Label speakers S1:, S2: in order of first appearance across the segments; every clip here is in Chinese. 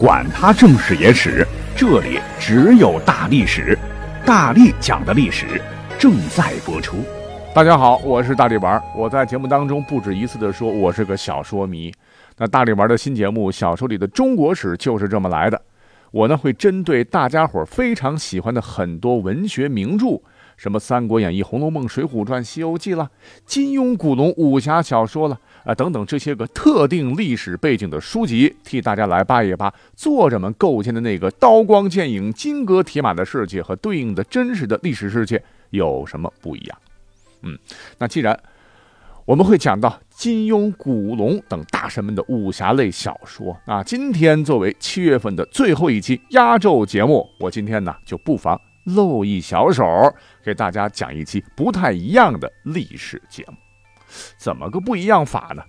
S1: 管他正史野史，这里只有大历史，大力讲的历史正在播出。
S2: 大家好，我是大力丸。我在节目当中不止一次的说，我是个小说迷。那大力丸的新节目《小说里的中国史》就是这么来的。我呢会针对大家伙非常喜欢的很多文学名著，什么《三国演义》《红楼梦》《水浒传》《西游记》了，金庸、古龙武侠小说了。啊，等等这些个特定历史背景的书籍，替大家来扒一扒作者们构建的那个刀光剑影、金戈铁马的世界和对应的真实的历史世界有什么不一样？嗯，那既然我们会讲到金庸、古龙等大神们的武侠类小说，那今天作为七月份的最后一期压轴节目，我今天呢就不妨露一小手，给大家讲一期不太一样的历史节目。怎么个不一样法呢？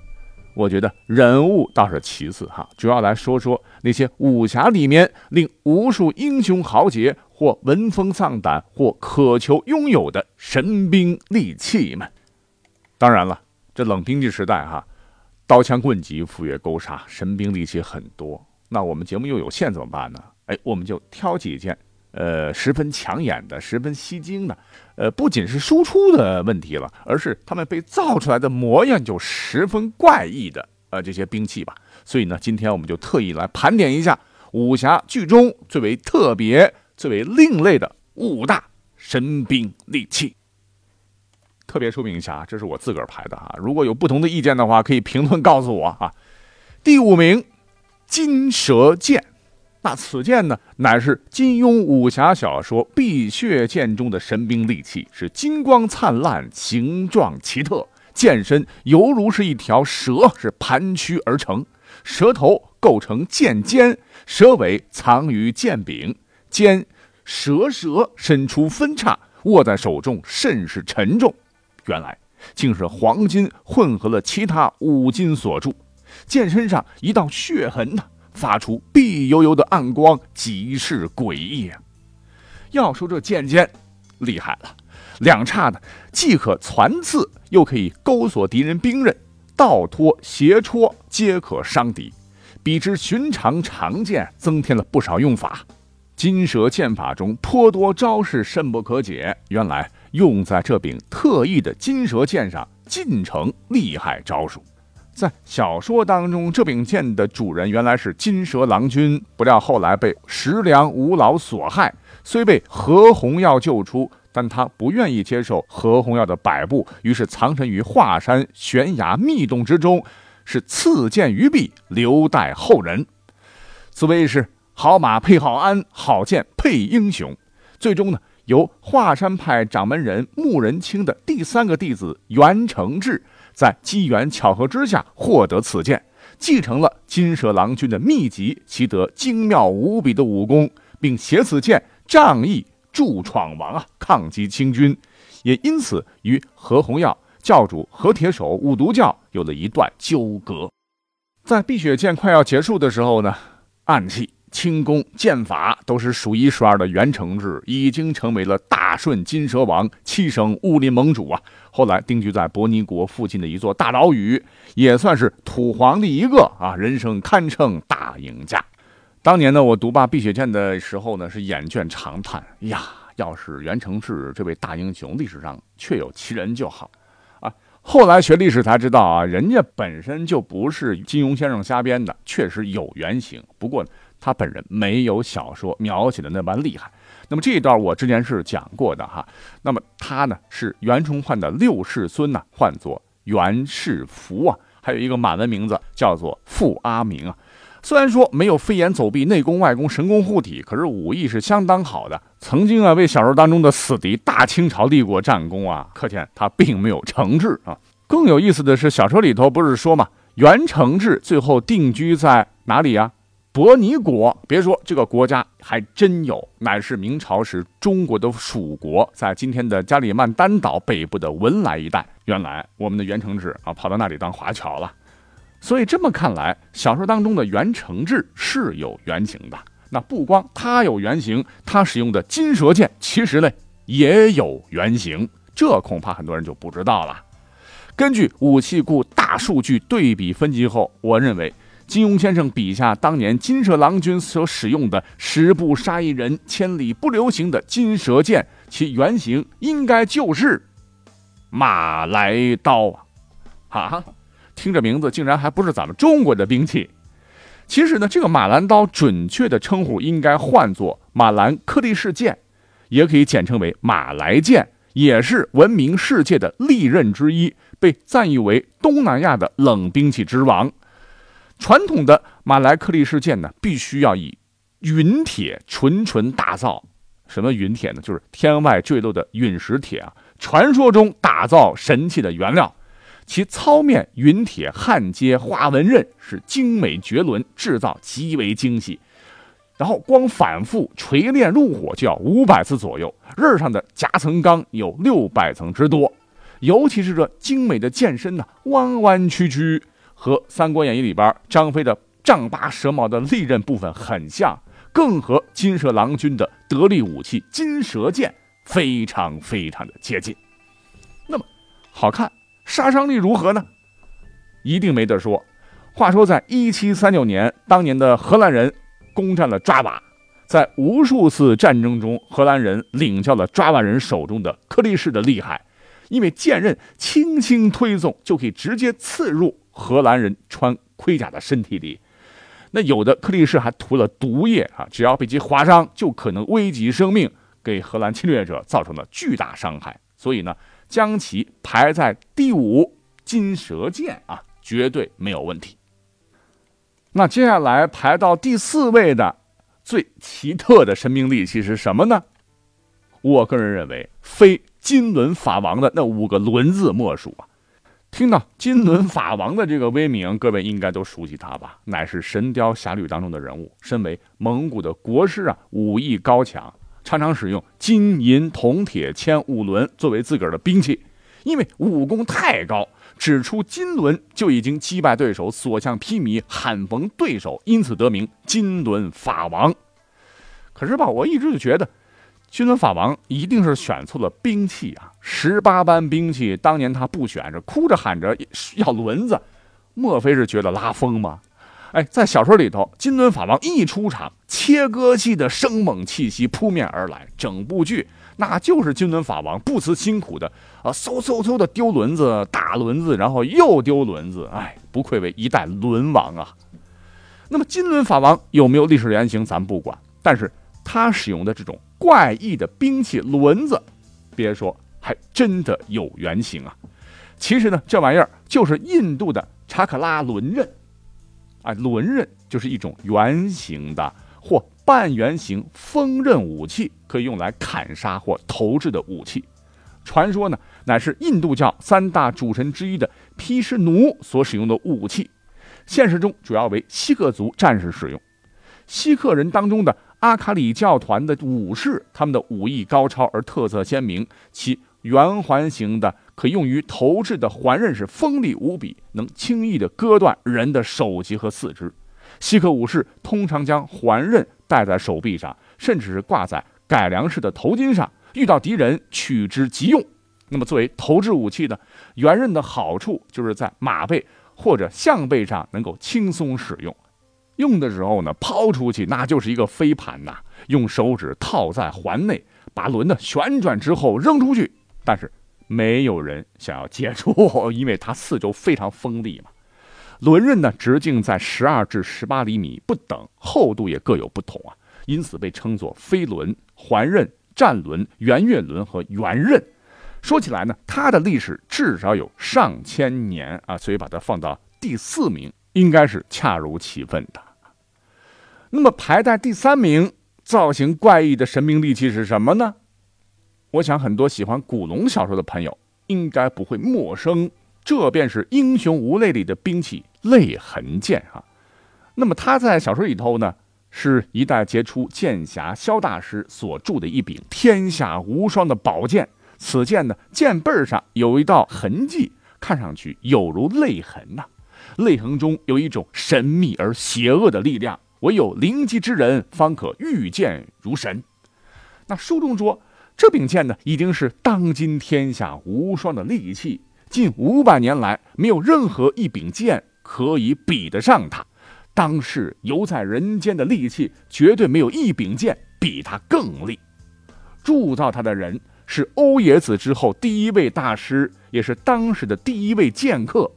S2: 我觉得人物倒是其次哈，主要来说说那些武侠里面令无数英雄豪杰或闻风丧胆或渴求拥有的神兵利器们。当然了，这冷兵器时代哈，刀枪棍戟斧钺钩叉，神兵利器很多。那我们节目又有限怎么办呢？哎，我们就挑几件。呃，十分抢眼的，十分吸睛的，呃，不仅是输出的问题了，而是他们被造出来的模样就十分怪异的，呃，这些兵器吧。所以呢，今天我们就特意来盘点一下武侠剧中最为特别、最为另类的五大神兵利器。特别说明一下啊，这是我自个儿排的啊，如果有不同的意见的话，可以评论告诉我啊。第五名，金蛇剑。那此剑呢，乃是金庸武侠小说《碧血剑》中的神兵利器，是金光灿烂，形状奇特，剑身犹如是一条蛇，是盘曲而成，蛇头构成剑尖，蛇尾藏于剑柄，尖蛇舌伸出分叉，握在手中甚是沉重。原来竟是黄金混合了其他五金所铸，剑身上一道血痕呢。发出碧油油的暗光，极是诡异啊！要说这剑尖厉害了，两叉呢，既可攒刺，又可以勾索敌人兵刃，倒拖、斜戳皆可伤敌，比之寻常长剑增添了不少用法。金蛇剑法中颇多招式深不可解，原来用在这柄特异的金蛇剑上，尽成厉害招数。在小说当中，这柄剑的主人原来是金蛇郎君，不料后来被石梁吴老所害，虽被何鸿耀救出，但他不愿意接受何鸿耀的摆布，于是藏身于华山悬崖密洞之中，是赐剑于壁，留待后人。此谓是好马配好鞍，好剑配英雄。最终呢，由华山派掌门人穆仁清的第三个弟子袁承志。在机缘巧合之下获得此剑，继承了金蛇郎君的秘籍，习得精妙无比的武功，并携此剑仗义助闯王啊，抗击清军，也因此与何鸿耀教主何铁手五毒教有了一段纠葛。在碧血剑快要结束的时候呢，暗器。轻功剑法都是数一数二的袁承志，已经成为了大顺金蛇王、七省武林盟主啊。后来定居在伯尼国附近的一座大岛屿，也算是土皇帝一个啊，人生堪称大赢家。当年呢，我读罢《碧血剑》的时候呢，是眼倦长叹：呀，要是袁承志这位大英雄历史上确有其人就好啊。后来学历史才知道啊，人家本身就不是金庸先生瞎编的，确实有原型。不过。他本人没有小说描写的那般厉害。那么这一段我之前是讲过的哈。那么他呢是袁崇焕的六世孙呢，唤作袁世福啊，还有一个满文名字叫做傅阿明啊。虽然说没有飞檐走壁、内功外功、神功护体，可是武艺是相当好的。曾经啊为小说当中的死敌大清朝立过战功啊，可见他并没有诚志啊。更有意思的是，小说里头不是说嘛，袁承志最后定居在哪里呀？伯尼国，别说这个国家还真有，乃是明朝时中国的属国，在今天的加里曼丹岛北部的文莱一带。原来我们的袁承志啊，跑到那里当华侨了。所以这么看来，小说当中的袁承志是有原型的。那不光他有原型，他使用的金蛇剑其实呢也有原型，这恐怕很多人就不知道了。根据武器库大数据对比分析后，我认为。金庸先生笔下当年金蛇郎君所使用的“十步杀一人，千里不留行”的金蛇剑，其原型应该就是马来刀啊！哈，听这名字竟然还不是咱们中国的兵器。其实呢，这个马兰刀准确的称呼应该换作马兰克利士剑，也可以简称为马来剑，也是闻名世界的利刃之一，被赞誉为东南亚的冷兵器之王。传统的马来克利士剑呢，必须要以陨铁纯纯打造。什么陨铁呢？就是天外坠落的陨石铁啊！传说中打造神器的原料。其糙面陨铁焊接花纹刃是精美绝伦，制造极为精细。然后光反复锤炼入火就要五百次左右，刃上的夹层钢有六百层之多。尤其是这精美的剑身呢，弯弯曲曲。和《三国演义》里边张飞的丈八蛇矛的利刃部分很像，更和金蛇郎君的得力武器金蛇剑非常非常的接近。那么，好看，杀伤力如何呢？一定没得说。话说，在一七三九年，当年的荷兰人攻占了抓瓦，在无数次战争中，荷兰人领教了抓瓦人手中的克力士的厉害，因为剑刃轻轻推送就可以直接刺入。荷兰人穿盔甲的身体里，那有的克力士还涂了毒液啊，只要被其划伤，就可能危及生命，给荷兰侵略者造成了巨大伤害。所以呢，将其排在第五，金蛇剑啊，绝对没有问题。那接下来排到第四位的最奇特的神兵利器是什么呢？我个人认为，非金轮法王的那五个轮子莫属啊。听到金轮法王的这个威名，各位应该都熟悉他吧？乃是《神雕侠侣》当中的人物。身为蒙古的国师啊，武艺高强，常常使用金银铜铁铅五轮作为自个儿的兵器。因为武功太高，只出金轮就已经击败对手，所向披靡，罕逢对手，因此得名金轮法王。可是吧，我一直就觉得。金轮法王一定是选错了兵器啊！十八般兵器，当年他不选，着哭着喊着要轮子，莫非是觉得拉风吗？哎，在小说里头，金轮法王一出场，切割器的生猛气息扑面而来，整部剧那就是金轮法王不辞辛苦的啊，嗖嗖嗖的丢轮子、打轮子，然后又丢轮子，哎，不愧为一代轮王啊！那么金轮法王有没有历史原型，咱不管，但是他使用的这种。怪异的兵器轮子，别说，还真的有原型啊！其实呢，这玩意儿就是印度的查克拉轮刃，啊，轮刃就是一种圆形的或半圆形锋刃武器，可以用来砍杀或投掷的武器。传说呢，乃是印度教三大主神之一的毗湿奴所使用的武器。现实中主要为锡克族战士使用，锡克人当中的。阿卡里教团的武士，他们的武艺高超而特色鲜明，其圆环形的可用于投掷的环刃是锋利无比，能轻易的割断人的手及和四肢。锡克武士通常将环刃戴在手臂上，甚至是挂在改良式的头巾上，遇到敌人取之即用。那么作为投掷武器呢，圆刃的好处就是在马背或者象背上能够轻松使用。用的时候呢，抛出去那就是一个飞盘呐。用手指套在环内，把轮子旋转之后扔出去，但是没有人想要接住，因为它四周非常锋利嘛。轮刃呢，直径在十二至十八厘米不等，厚度也各有不同啊，因此被称作飞轮、环刃、战轮、圆月轮和圆刃。说起来呢，它的历史至少有上千年啊，所以把它放到第四名，应该是恰如其分的。那么排在第三名，造型怪异的神兵利器是什么呢？我想很多喜欢古龙小说的朋友应该不会陌生，这便是《英雄无泪》里的兵器泪痕剑啊。那么它在小说里头呢，是一代杰出剑侠萧大师所铸的一柄天下无双的宝剑。此剑呢，剑背上有一道痕迹，看上去有如泪痕呐。泪痕中有一种神秘而邪恶的力量。唯有灵机之人方可御剑如神。那书中说，这柄剑呢，已经是当今天下无双的利器，近五百年来没有任何一柄剑可以比得上它。当世游在人间的利器，绝对没有一柄剑比它更利。铸造它的人是欧冶子之后第一位大师，也是当时的第一位剑客。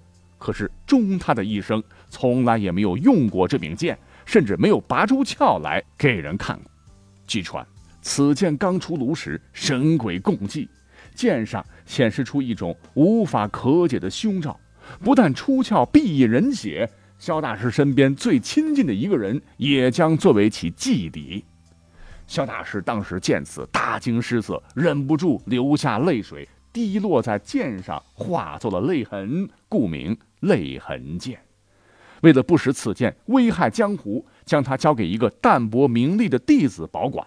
S2: 可是终他的一生，从来也没有用过这柄剑，甚至没有拔出鞘来给人看过。据传，此剑刚出炉时，神鬼共祭，剑上显示出一种无法可解的凶兆，不但出鞘必引人血，萧大师身边最亲近的一个人也将作为其祭礼。萧大师当时见此大惊失色，忍不住流下泪水，滴落在剑上，化作了泪痕，故名泪痕剑。为了不使此剑危害江湖，将它交给一个淡泊名利的弟子保管。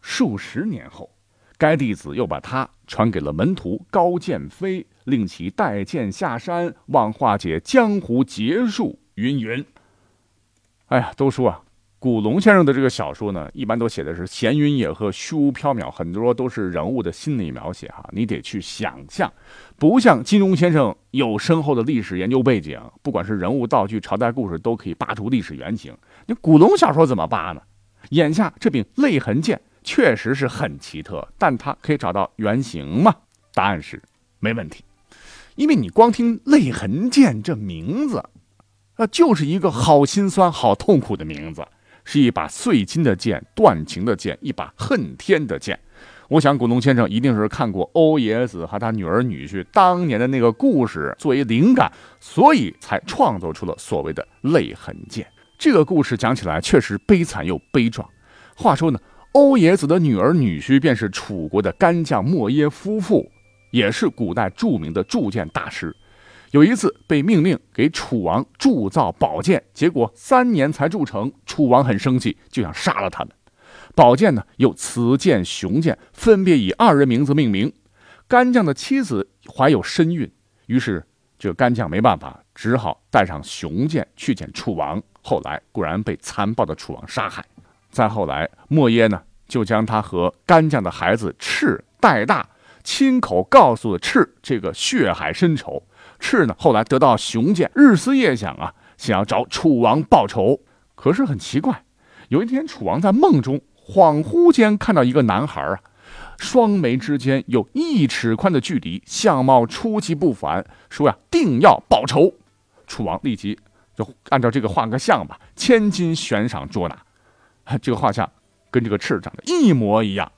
S2: 数十年后，该弟子又把它传给了门徒高剑飞，令其带剑下山，望化解江湖劫数。云云。哎呀，都说啊。古龙先生的这个小说呢，一般都写的是闲云野鹤、虚无缥缈，很多都是人物的心理描写哈，你得去想象，不像金庸先生有深厚的历史研究背景，不管是人物、道具、朝代故事，都可以扒出历史原型。你古龙小说怎么扒呢？眼下这柄泪痕剑确实是很奇特，但它可以找到原型吗？答案是没问题，因为你光听泪痕剑这名字，啊，就是一个好心酸、好痛苦的名字。是一把碎金的剑，断情的剑，一把恨天的剑。我想古龙先生一定是看过欧冶子和他女儿女婿当年的那个故事作为灵感，所以才创作出了所谓的泪痕剑。这个故事讲起来确实悲惨又悲壮。话说呢，欧冶子的女儿女婿便是楚国的干将莫耶夫妇，也是古代著名的铸剑大师。有一次被命令给楚王铸造宝剑，结果三年才铸成。楚王很生气，就想杀了他们。宝剑呢，有雌剑、雄剑，分别以二人名字命名。干将的妻子怀有身孕，于是这个干将没办法，只好带上雄剑去见楚王。后来果然被残暴的楚王杀害。再后来，莫耶呢就将他和干将的孩子赤带大，亲口告诉了赤这个血海深仇。赤呢，后来得到雄剑，日思夜想啊，想要找楚王报仇。可是很奇怪，有一天楚王在梦中恍惚间看到一个男孩啊，双眉之间有一尺宽的距离，相貌出奇不凡，说呀，定要报仇。楚王立即就按照这个画个像吧，千金悬赏捉拿。这个画像跟这个赤长得一模一样。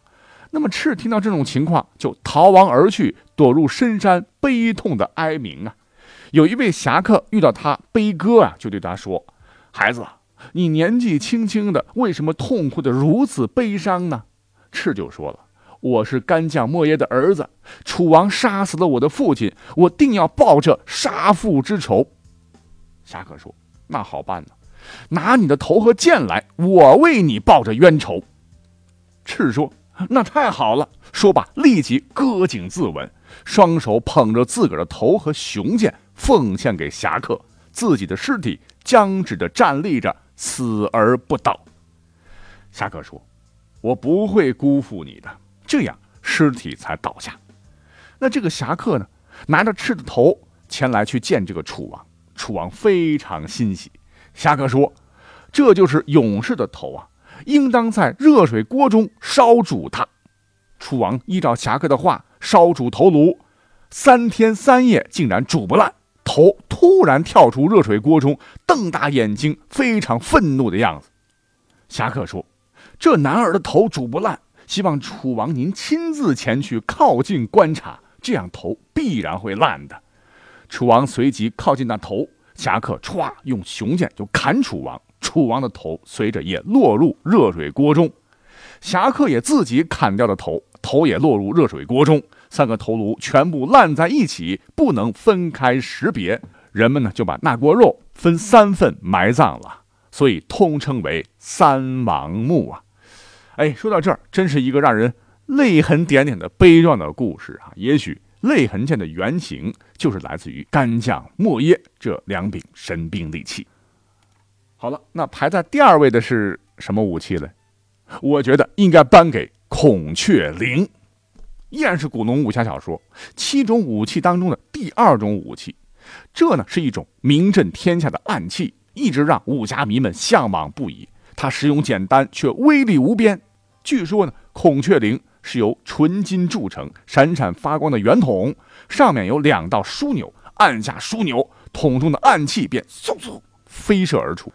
S2: 那么赤听到这种情况，就逃亡而去，躲入深山，悲痛的哀鸣啊。有一位侠客遇到他悲歌啊，就对他说：“孩子，你年纪轻轻的，为什么痛苦的如此悲伤呢？”赤就说了：“我是干将莫邪的儿子，楚王杀死了我的父亲，我定要报这杀父之仇。”侠客说：“那好办呢，拿你的头和剑来，我为你报这冤仇。”赤说。那太好了！说罢，立即割颈自刎，双手捧着自个儿的头和雄剑，奉献给侠客。自己的尸体僵直的站立着，死而不倒。侠客说：“我不会辜负你的。”这样，尸体才倒下。那这个侠客呢，拿着赤的头前来去见这个楚王。楚王非常欣喜。侠客说：“这就是勇士的头啊！”应当在热水锅中烧煮它。楚王依照侠客的话烧煮头颅，三天三夜竟然煮不烂。头突然跳出热水锅中，瞪大眼睛，非常愤怒的样子。侠客说：“这男儿的头煮不烂，希望楚王您亲自前去靠近观察，这样头必然会烂的。”楚王随即靠近那头，侠客歘用雄剑就砍楚王。楚王的头随着也落入热水锅中，侠客也自己砍掉了头，头也落入热水锅中，三个头颅全部烂在一起，不能分开识别。人们呢就把那锅肉分三份埋葬了，所以通称为三王墓啊。哎，说到这儿，真是一个让人泪痕点点的悲壮的故事啊。也许泪痕剑的原型就是来自于干将莫邪这两柄神兵利器。好了，那排在第二位的是什么武器呢？我觉得应该颁给孔雀翎，依然是古龙武侠小说七种武器当中的第二种武器。这呢是一种名震天下的暗器，一直让武侠迷们向往不已。它使用简单却威力无边。据说呢，孔雀翎是由纯金铸成，闪闪发光的圆筒上面有两道枢纽，按下枢纽，筒中的暗器便嗖嗖飞射而出。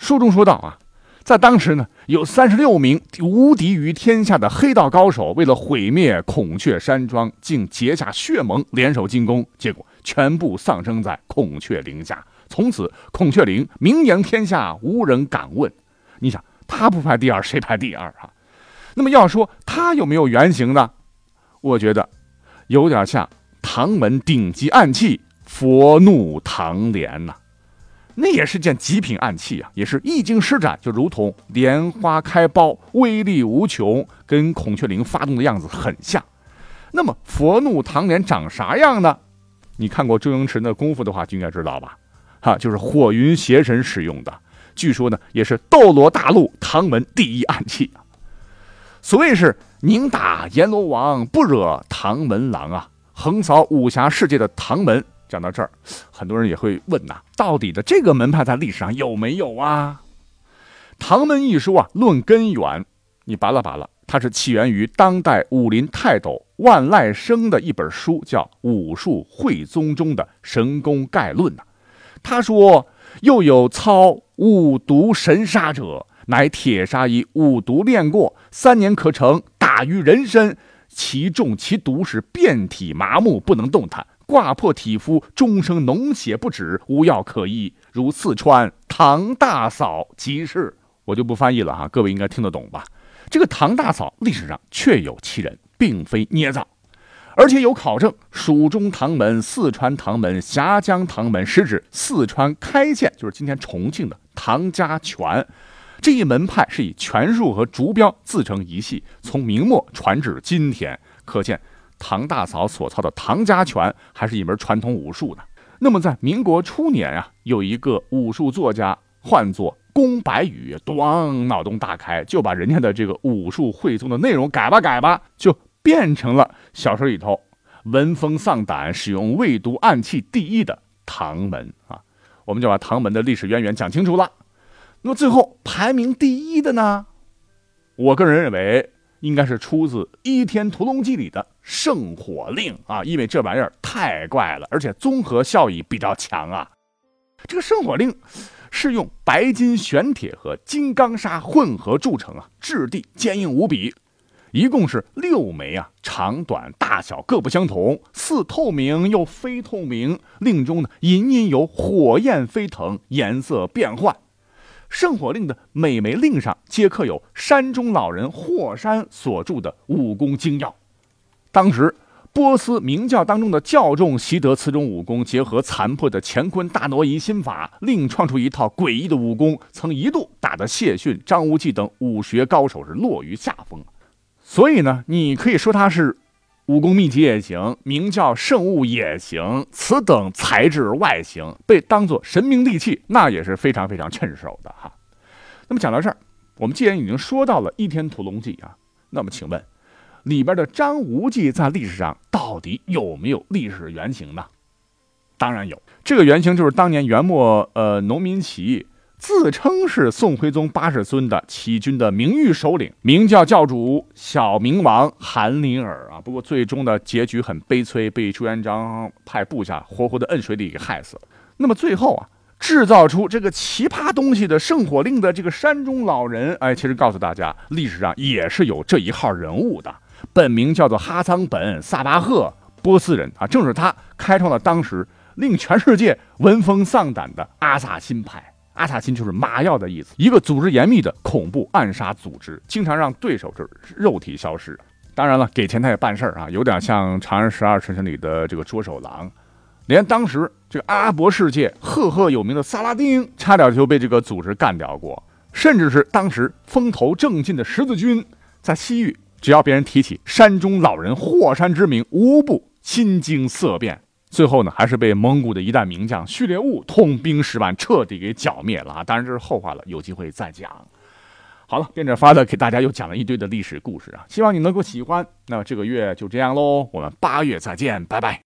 S2: 书中说道啊。在当时呢，有三十六名无敌于天下的黑道高手，为了毁灭孔雀山庄，竟结下血盟，联手进攻，结果全部丧生在孔雀翎下。从此，孔雀翎名扬天下，无人敢问。你想，他不排第二，谁排第二啊？那么要说他有没有原型呢？我觉得，有点像唐门顶级暗器佛怒唐莲呐。那也是件极品暗器啊，也是一经施展就如同莲花开苞，威力无穷，跟孔雀翎发动的样子很像。那么佛怒唐莲长啥样呢？你看过周星驰的功夫的话，就应该知道吧？哈，就是火云邪神使用的，据说呢也是斗罗大陆唐门第一暗器。所谓是宁打阎罗王，不惹唐门郎啊，横扫武侠世界的唐门。讲到这儿，很多人也会问呐，到底的这个门派在历史上有没有啊？唐门一说啊，论根源，你扒拉扒拉，它是起源于当代武林泰斗万籁生的一本书，叫《武术汇宗》中的《神功概论》呐。他说，又有操五毒神杀者，乃铁砂以五毒炼过，三年可成，打于人身，其中其毒是遍体麻木，不能动弹。挂破体肤，终生脓血不止，无药可医。如四川唐大嫂即是，我就不翻译了哈，各位应该听得懂吧？这个唐大嫂历史上确有其人，并非捏造，而且有考证。蜀中唐门、四川唐门、峡江唐门，实指四川开县，就是今天重庆的唐家拳。这一门派是以拳术和竹标自成一系，从明末传至今天，可见。唐大嫂所操的唐家拳还是一门传统武术呢。那么在民国初年啊，有一个武术作家，唤作宫白羽，咣，脑洞大开，就把人家的这个武术汇宗的内容改吧改吧，就变成了小说里头闻风丧胆、使用未毒暗器第一的唐门啊。我们就把唐门的历史渊源讲清楚了。那么最后排名第一的呢？我个人认为。应该是出自《倚天屠龙记》里的圣火令啊，因为这玩意儿太怪了，而且综合效益比较强啊。这个圣火令是用白金玄铁和金刚砂混合铸成啊，质地坚硬无比，一共是六枚啊，长短大小各不相同，似透明又非透明，令中呢隐隐有火焰飞腾，颜色变幻。圣火令的每枚令上皆刻有山中老人霍山所著的武功精要。当时波斯明教当中的教众习得此种武功，结合残破的乾坤大挪移心法，另创出一套诡异的武功，曾一度打得谢逊、张无忌等武学高手是落于下风。所以呢，你可以说他是。武功秘籍也行，名叫圣物也行，此等材质外形被当作神明利器，那也是非常非常趁手的哈。那么讲到这儿，我们既然已经说到了《倚天屠龙记》啊，那么请问里边的张无忌在历史上到底有没有历史原型呢？当然有，这个原型就是当年元末呃农民起义。自称是宋徽宗八世孙的起军的名誉首领，名叫教主小明王韩林儿啊。不过最终的结局很悲催，被朱元璋派部下活活的摁水里给害死了。那么最后啊，制造出这个奇葩东西的圣火令的这个山中老人，哎，其实告诉大家，历史上也是有这一号人物的，本名叫做哈桑本萨巴赫，波斯人啊，正是他开创了当时令全世界闻风丧胆的阿萨辛派。阿萨辛就是麻药的意思，一个组织严密的恐怖暗杀组织，经常让对手是肉体消失。当然了，给钱他也办事儿啊，有点像《长安十二时辰》里的这个捉手郎。连当时这个阿拉伯世界赫赫有名的萨拉丁，差点就被这个组织干掉过。甚至是当时风头正劲的十字军，在西域，只要别人提起山中老人霍山之名，无不心惊色变。最后呢，还是被蒙古的一代名将序列兀痛兵十万彻底给剿灭了啊！当然这是后话了，有机会再讲。好了，变着法的给大家又讲了一堆的历史故事啊，希望你能够喜欢。那这个月就这样喽，我们八月再见，拜拜。